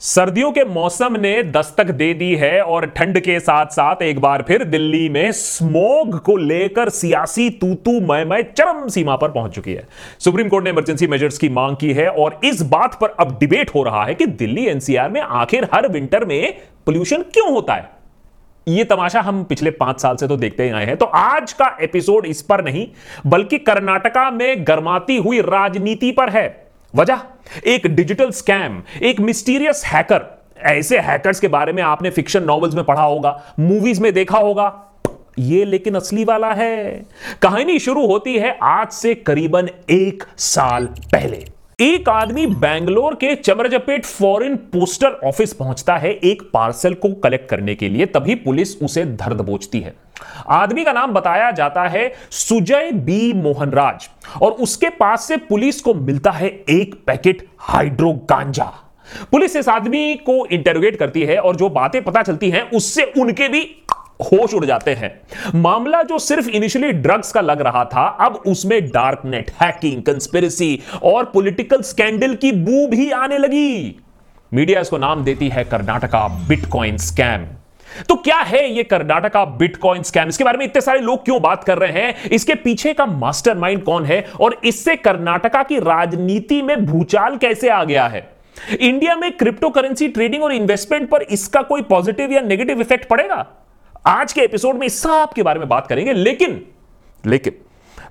सर्दियों के मौसम ने दस्तक दे दी है और ठंड के साथ साथ एक बार फिर दिल्ली में स्मोग को लेकर सियासी तूतू मय चरम सीमा पर पहुँच चुकी है। सुप्रीम कोर्ट ने इमरजेंसी मेजर्स की मांग की है और इस बात पर अब डिबेट हो रहा है कि दिल्ली एनसीआर में आखिर हर विंटर में पोल्यूशन क्यों होता है? ये तमाशा हम पिछले पाँच साल से तो देखते ही आए हैं। तो आज का एपिसोड इस पर नहीं, बल्कि कर्नाटका में गर्माती हुई राजनीति पर है। वजह? एक डिजिटल स्कैम, एक मिस्टीरियस हैकर। ऐसे हैकर्स के बारे में आपने फिक्शन नॉवेल्स में पढ़ा होगा, मूवीज़ में देखा होगा। ये लेकिन असली वाला है। कहानी शुरू होती है आज से करीबन एक साल पहले। एक आदमी बैंगलोर के चमरजपेट फॉरेन पोस्टल ऑफ़िस पहुँचता है एक पार्सल को कलेक्ट करने के लिए, तभी पुलिस उसे धर्द दबोचती है। आदमी का नाम बताया जाता है सुजय बी मोहनराज और उसके पास से पुलिस को मिलता है एक पैकेट हाइड्रो गांजा। पुलिस इस आदमी को इंटेरोगेट करती है और जो बातें पता चलती हैं, उससे उनके भी होश उड़ जाते हैं। मामला जो सिर्फ़ इनिशियली ड्रग्स का लग रहा था, अब उसमें डार्क नेट हैकिंग कंस्पिरेसी और पॉलिटिकल स्कैंडल की बू भी आने लगी। मीडिया इसको नाम देती है कर्नाटका बिटकॉइन स्कैम तो क्या है ये कर्नाटका बिटकॉइन स्कैम इसके बारे में इतने सारे लोग क्यों बात कर रहे हैं? इसके पीछे का मास्टरमाइंड कौन है? और इससे कर्नाटका की राजनीति में भूचाल कैसे आ गया है? इंडिया में क्रिप्टो करेंसी ट्रेडिंग और इन्वेस्टमेंट पर इसका कोई पॉजिटिव या नेगेटिव इफ़ेक्ट पड़ेगा? आज के एपिसोड में सब के बारे में बात करेंगे, लेकिन लेकिन,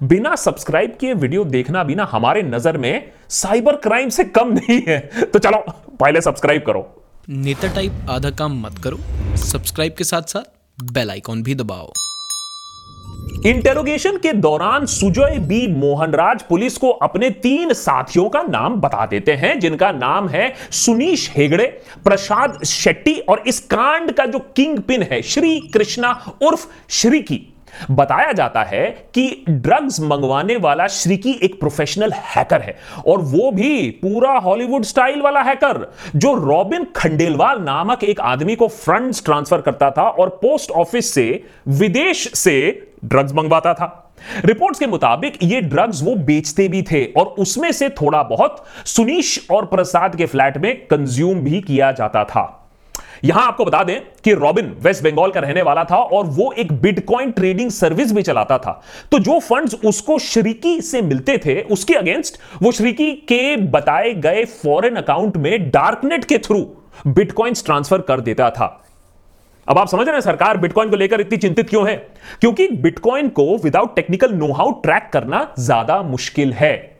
बिना सब्सक्राइब किए वीडियो देखना बिना हमारे नज़र में साइबर क्राइम से कम नहीं है। तो चलो, पहले सब्सक्राइब करो। नेता टाइप आधा काम मत करो। सब्सक्राइब के साथ साथ बेल आइकॉन भी दबाओ। इंटेरोगेशन के दौरान सुजय बी मोहनराज पुलिस को अपने तीन साथियों का नाम बता देते हैं, जिनका नाम है सुनीश हेगड़े, प्रसाद शेट्टी और इस कांड का जो किंग पिन है, श्री कृष्णा उर्फ़ श्रीकी। बताया जाता है कि ड्रग्स मंगवाने वाला श्रीकी एक प्रोफेशनल हैकर है और वो भी पूरा हॉलीवुड स्टाइल वाला हैकर जो रॉबिन खंडेलवाल नामक एक आदमी को फंड्स ट्रांसफ़र करता था और पोस्ट ऑफ़िस से विदेश से ड्रग्स मंगवाता था। रिपोर्ट्स के मुताबिक ये ड्रग्स वो बेचते भी थे और उसमें से थोड़ा बहुत सुनीश और प्रसाद के फ्लैट में कंज्यूम भी किया जाता था। यहाँ आपको बता दें कि रॉबिन वेस्ट बंगाल का रहने वाला था और वो एक बिटकॉइन ट्रेडिंग सर्विस भी चलाता था। तो जो फंड्स उसको श्रीकी से मिलते थे, उसके अगेंस्ट वो श्रीकी के बताए गए फॉरेन अकाउंट में डार्कनेट के थ्रू बिटकॉइंस ट्रांसफ़र कर देता था। अब आप समझ रहे हैं, सरकार बिटकॉइन को लेकर इतनी चिंतित क्यों है? क्योंकि बिटकॉइन को without technical know how track करना ज़्यादा मुश्किल है।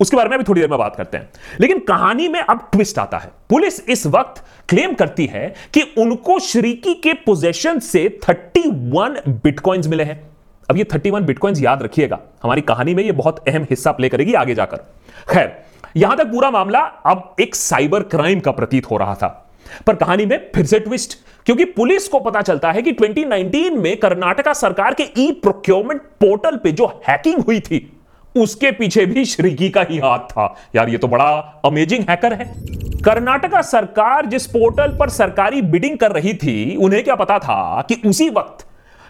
उसके बारे में भी थोड़ी देर में बात करते हैं। लेकिन कहानी में अब ट्विस्ट आता है। पुलिस इस वक्त क्लेम करती है कि उनको श्रीकी के पोजेशन से 31 बिटकॉइंस मिले हैं। अब ये 31 बिटकॉइंस याद रखिएगा। हमारी कहानी में ये बहुत अहम हिस्सा प्ले करेगी आगे जाकर। खैर, यहाँ तक पूरा मामला अब एक साइबर क्राइम का प्रतीत हो रहा था। पर कहानी में फिर से ट्विस्ट क्योंकि पुलिस को पता चलता है कि 2019 में कर्नाटका सरकार के ई प्रोक्योरमेंट पोर्टल पे जो हैकिंग हुई थी उसके पीछे भी श्रीकी का ही हाथ था। यार, ये तो बड़ा अमेजिंग हैकर है। कर्नाटका सरकार जिस पोर्टल पर सरकारी बिडिंग कर रही थी, उन्हें क्या पता था कि उसी वक्त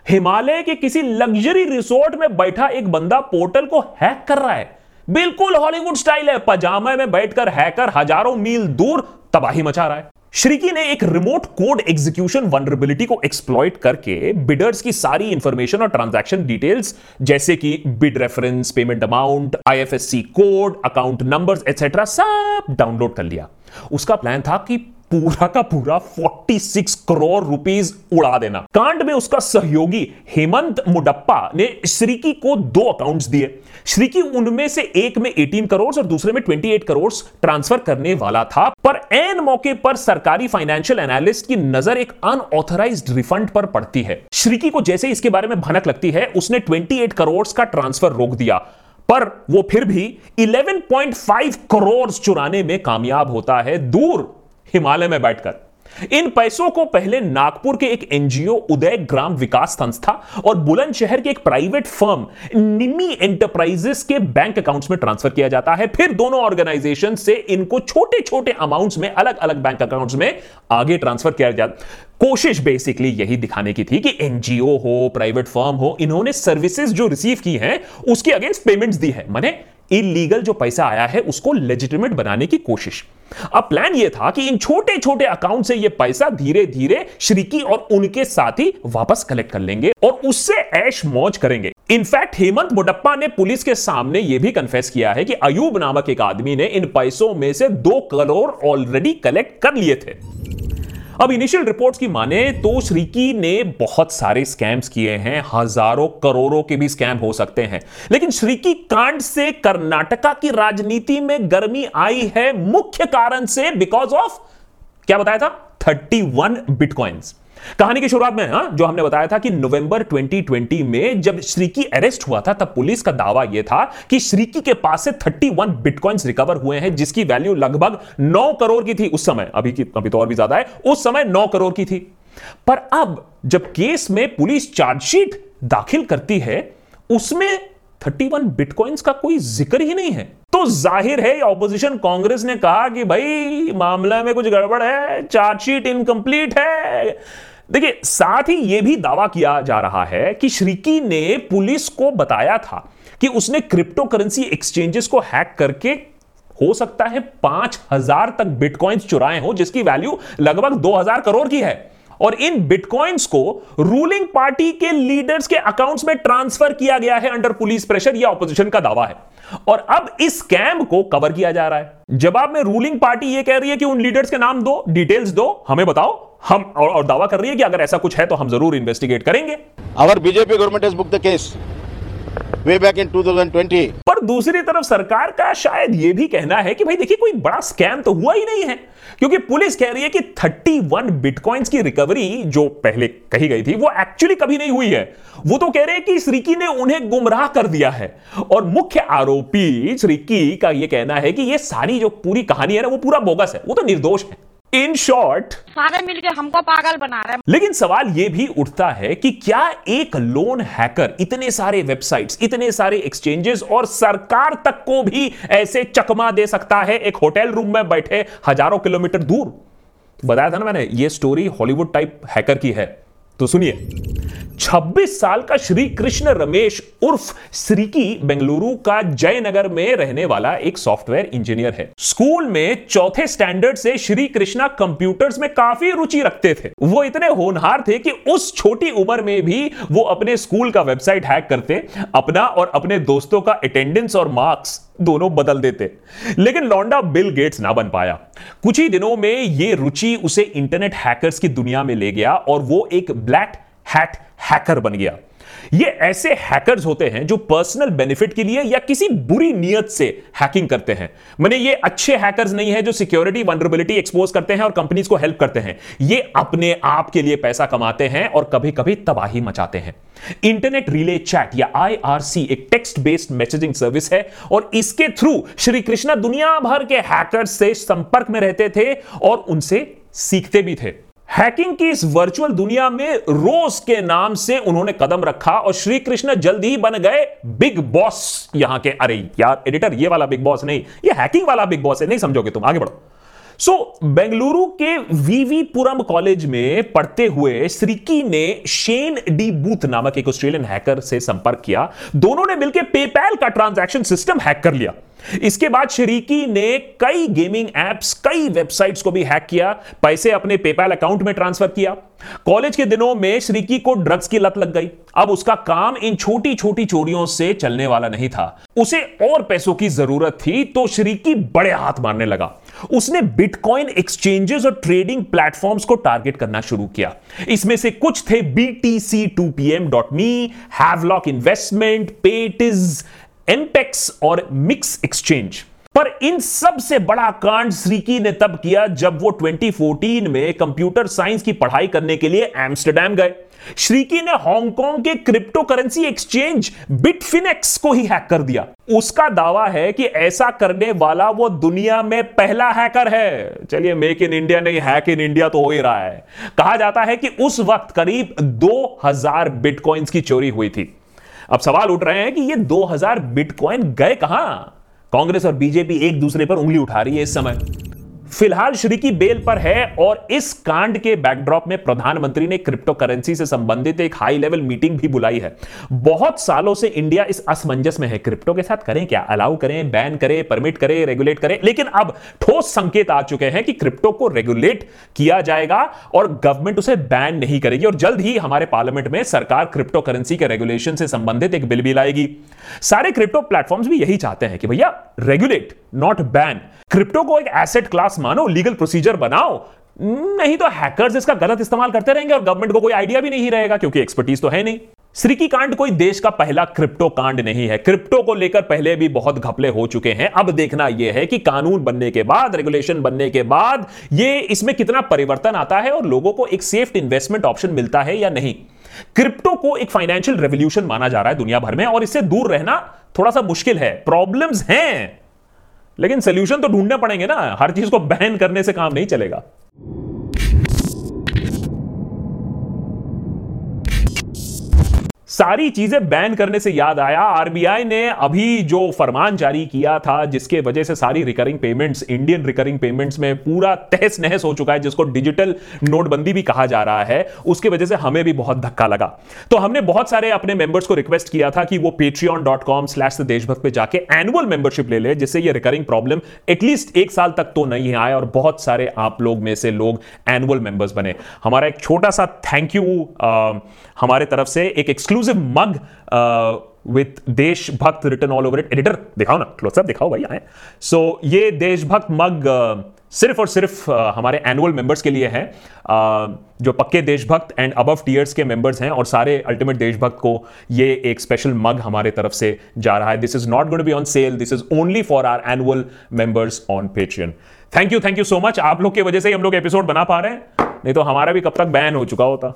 हिमालय के किसी लग्जरी रिसोर्ट में बैठा एक बंदा पोर्टल को हैक कर रहा है। बिल्कुल हॉलीवुड स्टाइल है। पजामे में बैठकर हैकर हज़ारों मील दूर तबाही मचा रहा है। श्रीकी ने एक रिमोट कोड एग्जीक्यूशन वनरेबिलिटी को एक्सप्लॉइट करके बिडर्स की सारी इंफॉर्मेशन और ट्रांजैक्शन डिटेल्स जैसे कि bid reference payment amount IFSC code account numbers etcetera सब डाउनलोड कर लिया। उसका प्लान था कि पूरा का पूरा 46 करोड़ रुपीस उड़ा देना। कांड में उसका सहयोगी हेमंत मुडप्पा ने श्रीकी को दो अकाउंट्स दिए। श्रीकी उनमें से एक में 18 करोड़ और दूसरे में 28 करोड़ ट्रांसफ़र करने वाला था। पर एन मौके पर सरकारी फाइनेंशियल एनालिस्ट की नज़र एक अनऑथराइज्ड रिफंड पर पड़ती है। श्रीकी को जैसे इसके बारे में भनक लगती है, उसने 28 करोड़ का ट्रांसफ़र रोक दिया। पर वो फिर भी 11.5 करोड़ चुराने में कामयाब होता है। दूर हिमालय में बैठकर। इन पैसों को पहले नागपुर के एक एनजीओ, उदय ग्राम विकास संस्था और बुलंदशहर के एक प्राइवेट फर्म निमी एंटरप्राइजेस के बैंक अकाउंट्स में ट्रांसफ़र किया जाता है। फिर दोनों ऑर्गेनाइजेशन से इनको छोटे छोटे अमाउंट्स में अलग अलग बैंक अकाउंट्स में आगे ट्रांसफ़र किया जाता कोशिश बेसिकली यही दिखाने की थी कि एनजीओ हो, प्राइवेट फर्म हो, इन्होंने सर्विसेज़ जो रिसीव की हैं, उसके अगेंस्ट पेमेंट्स दी है। मैंने इलीगल जो पैसा आया है, उसको लेजिटिमेट बनाने की कोशिश। अब प्लान यह था कि इन छोटे छोटे अकाउंट से यह पैसा धीरे धीरे श्रीकी और उनके साथी वापस कलेक्ट कर लेंगे और उससे ऐश मौज करेंगे। इनफैक्ट हेमंत मोडप्पा ने पुलिस के सामने यह भी कन्फेस किया है कि अयूब नामक एक आदमी ने इन पैसों में से दो करोड़ ऑलरेडी कलेक्ट कर लिए थे। अब इनिशियल रिपोर्ट्स की माने तो श्रीकी ने बहुत सारे स्कैम्स किए हैं, हज़ारों करोड़ों के भी स्कैम हो सकते हैं। लेकिन श्रीकी कांड से कर्नाटका की राजनीति में गर्मी आई है मुख्य कारण से बिकॉज़ ऑफ़ क्या बताया था? 31 बिटकॉइंस कहानी की शुरुआत में हाँ जो हमने बताया था कि नवंबर 2020 में जब श्रीकी अरेस्ट हुआ था, तब पुलिस का दावा यह था कि श्रीकी के पास से 31 बिटकॉइंस रिकवर हुए हैं, जिसकी वैल्यू लगभग 9 करोड़ की थी। उस समय, अभी की, अभी तो और भी ज़्यादा है, उस समय 9 करोड़ की थी। पर अब जब केस में पुलिस चार्जशीट दाखिल करती है, उसमें 31 बिटकॉइंस का कोई ज़िक्र ही नहीं है। तो ज़ाहिर है, ऑपोजिशन कांग्रेस ने कहा कि भाई, मामला में कुछ गड़बड़ है, चार्जशीट इनकम्प्लीट है। देखिए, साथ ही यह भी दावा किया जा रहा है कि श्रीकी ने पुलिस को बताया था कि उसने क्रिप्टो करेंसी एक्सचेंजेस को हैक करके हो सकता है पाँच हज़ार तक बिटकॉइन चुराए हो, जिसकी वैल्यू लगभग दो हज़ार करोड़ की है। और इन बिटकॉइंस को रूलिंग पार्टी के लीडर्स के अकाउंट्स में ट्रांसफ़र किया गया है अंडर पुलिस प्रेशर या ऑपोजिशन का दावा है। और अब इस स्कैम को कवर किया जा रहा है। जवाब में रूलिंग पार्टी यह कह रही है कि उन लीडर्स के नाम दो डिटेल्स दो हमें बताओ हम और, और दावा कर रही है कि अगर ऐसा कुछ है तो हम ज़रूर इन्वेस्टिगेट करेंगे। Our BJP government is book the case way back in 2020. पर दूसरी तरफ़ सरकार का शायद यह भी कहना है कि भाई देखिए, कोई बड़ा स्कैम तो हुआ ही नहीं है। क्योंकि पुलिस कह रही है कि 31 बिटकॉइंस की रिकवरी जो पहले कही गई थी, वो एक्चुअली कभी नहीं हुई है। वो तो कह रहे हैं कि श्रीकी ने उन्हें गुमराह कर दिया है। और मुख्य आरोपी श्रीकी का यह कहना है कि ये सारी जो पूरी कहानी है ना, वो पूरा बोगस है, वो तो निर्दोष है। इन शॉर्ट सारे मिलकर हमको पागल बना रहे हैं। लेकिन सवाल यह भी उठता है कि क्या एक लोन हैकर इतने सारे वेबसाइट्स इतने सारे एक्सचेंजेस और सरकार तक को भी ऐसे चकमा दे सकता है? एक होटल रूम में बैठे हज़ारों किलोमीटर दूर। बताया था ना मैंने ये स्टोरी हॉलीवुड टाइप हैकर की है। तो सुनिए। 26 साल का श्री कृष्ण रमेश उर्फ़ श्रीकी बेंगलुरु का जयनगर में रहने वाला एक सॉफ्टवेयर इंजीनियर है। स्कूल में चौथे स्टैंडर्ड से श्री कृष्णा कंप्यूटर्स में काफ़ी रुचि रखते थे। वो इतने होनहार थे कि उस छोटी उम्र में भी वो अपने स्कूल का वेबसाइट हैक करते, अपना और अपने दोस्तों का अटेंडेंस और मार्क्स दोनों बदल देते। लेकिन लौंडा बिल गेट्स ना बन पाया। कुछ ही दिनों में यह रुचि उसे इंटरनेट हैकर्स की दुनिया में ले गया और वो एक ब्लैक हैट हैकर बन गया। ये ऐसे हैकर्स होते हैं जो पर्सनल बेनिफिट के लिए या किसी बुरी नीयत से हैकिंग करते हैं। मैंने ये अच्छे हैकर्स नहीं है जो सिक्योरिटी वनरेबिलिटी एक्सपोज करते हैं और कंपनीज़ को हेल्प करते हैं। ये अपने आप के लिए पैसा कमाते हैं और कभी कभी तबाही मचाते हैं। इंटरनेट रिले चैट या आईआरसी एक टेक्स्ट बेस्ड मैसेजिंग सर्विस है और इसके थ्रू श्री कृष्णा दुनिया भर के हैकर्स से संपर्क में रहते थे और उनसे सीखते भी थे। हैकिंग की इस वर्चुअल दुनिया में रोज के नाम से उन्होंने कदम रखा और श्री कृष्ण जल्द ही बन गए बिग बॉस यहाँ के। अरे यार एडिटर ये वाला बिग बॉस नहीं, ये हैकिंग वाला बिग बॉस है, नहीं समझोगे तुम, आगे बढ़ो। सो so, बेंगलुरु के वीवीपुरम कॉलेज में पढ़ते हुए श्रीकी ने शेन डी बूथ नामक एक ऑस्ट्रेलियन हैकर से संपर्क किया। दोनों ने मिलकर पेपैल का ट्रांजैक्शन सिस्टम हैक कर लिया। इसके बाद शरीकी ने कई गेमिंग एप्स कई वेबसाइट्स को भी हैक किया। पैसे अपने पेपैल अकाउंट में ट्रांसफ़र किया। कॉलेज के दिनों में श्रीकी को ड्रग्स की लत लग गई। अब उसका काम इन छोटी छोटी चोरियों से चलने वाला नहीं था। उसे और पैसों की ज़रूरत थी तो श्रीकी बड़े हाथ मारने लगा। उसने बिटकॉइन एक्सचेंजेस और ट्रेडिंग प्लेटफॉर्म्स को टारगेट करना शुरू किया। इसमें से कुछ थे B T C two P M dot me Havelock investment patties एमपेक्स और मिक्स एक्सचेंज पर इन सबसे बड़ा कांड श्रीकी ने तब किया जब वो 2014 में कंप्यूटर साइंस की पढ़ाई करने के लिए एम्स्टरडेम गए। श्रीकी ने हांगकांग के क्रिप्टो करेंसी एक्सचेंज बिटफिनेक्स को ही हैक कर दिया। उसका दावा है कि ऐसा करने वाला वो दुनिया में पहला हैकर है। चलिए, मेक इन इंडिया नहीं, हैक इन इंडिया तो हो ही रहा है। कहा जाता है कि उस वक्त करीब 2000 बिटकॉइंस की चोरी हुई थी। अब सवाल उठ रहे हैं कि ये 2000 बिटकॉइन गए कहाँ? कांग्रेस और बीजेपी एक दूसरे पर उंगली उठा रही है इस समय। फ़िलहाल श्री की बेल पर है और इस कांड के बैकड्रॉप में प्रधानमंत्री ने क्रिप्टो करेंसी से संबंधित एक हाई लेवल मीटिंग भी बुलाई है। बहुत सालों से इंडिया इस असमंजस में है। क्रिप्टो के साथ करें क्या? अलाउ करें बैन करें परमिट करें रेगुलेट करें। लेकिन अब ठोस संकेत आ चुके हैं कि क्रिप्टो को रेगुलेट किया जाएगा और गवर्नमेंट उसे बैन नहीं करेगी और जल्द ही हमारे पार्लियामेंट में सरकार क्रिप्टो करेंसी के रेगुलेशन से संबंधित एक बिल भी लाएगी। सारे क्रिप्टो प्लेटफॉर्म्स भी यही चाहते हैं कि भैया रेगुलेट नॉट बैन क्रिप्टो को एक एसेट क्लास मानो लीगल प्रोसीजर बनाओ। नहीं तो हैकर्स इसका गलत इस्तेमाल करते रहेंगे और गवर्नमेंट को कोई आइडिया भी नहीं रहेगा क्योंकि एक्सपर्टीज तो है नहीं। श्रीकी कांड कोई देश का पहला क्रिप्टो कांड नहीं है। क्रिप्टो को लेकर पहले भी बहुत घपले हो चुके हैं। अब देखना यह है कि कानून बनने के बाद रेगुलेशन बनने के बाद, ये इसमें कितना परिवर्तन आता है और लोगों को एक सेफ़ इन्वेस्टमेंट ऑप्शन मिलता है या नहीं। क्रिप्टो को एक फाइनेंशियल रेवोल्यूशन माना जा रहा है दुनिया भर में और इससे दूर रहना थोड़ा सा मुश्किल है। प्रॉब्लम्स हैं। लेकिन सोल्यूशन तो ढूँढने पड़ेंगे ना। हर चीज़ को बैन करने से काम नहीं चलेगा। सारी चीज़ें बैन करने से याद आया। आरबीआई ने अभी जो फरमान जारी किया था, जिसके वजह से सारी recurring payments Indian recurring payments में पूरा तहस नहस हो चुका है, जिसको डिजिटल नोटबंदी भी कहा जा रहा है, उसके वजह से हमें भी बहुत धक्का लगा। तो हमने बहुत सारे अपने मेंबर्स को रिक्वेस्ट किया था कि वो पेट्रियन डॉट कॉम स्लैश देशभक्त पे जाके एनुअल मेंबरशिप ले ले, जिससे ये रिकरिंग प्रॉब्लम एटलीस्ट एक साल तक तो नहीं आए और बहुत सारे आप लोग में से लोग एनुअल मेंबर्स बने। हमारा एक छोटा सा थैंक यू हमारे तरफ़ से एक एक्सक्लूसिव मग विथ देशभक्त return all over it editor दिखाओ ना क्लोजअप दिखाओ भाई आए। सो so, ये देशभक्त मग uh, सिर्फ़ और सिर्फ़ uh, हमारे एनुअल मेंबर्स के लिए है। Uh, जो पक्के देशभक्त एंड अबव टीयर्स के मेंबर्स हैं और सारे अल्टीमेट देशभक्त को ये एक स्पेशल मग हमारे तरफ़ से जा रहा है। This is not going be on sale this is only for our annual members on Patreon thank you thank you so much आप लोग की वजह से ही हम लोग एपिसोड बना पा रहे हैं। नहीं तो हमारा भी कब तक बैन हो चुका होता।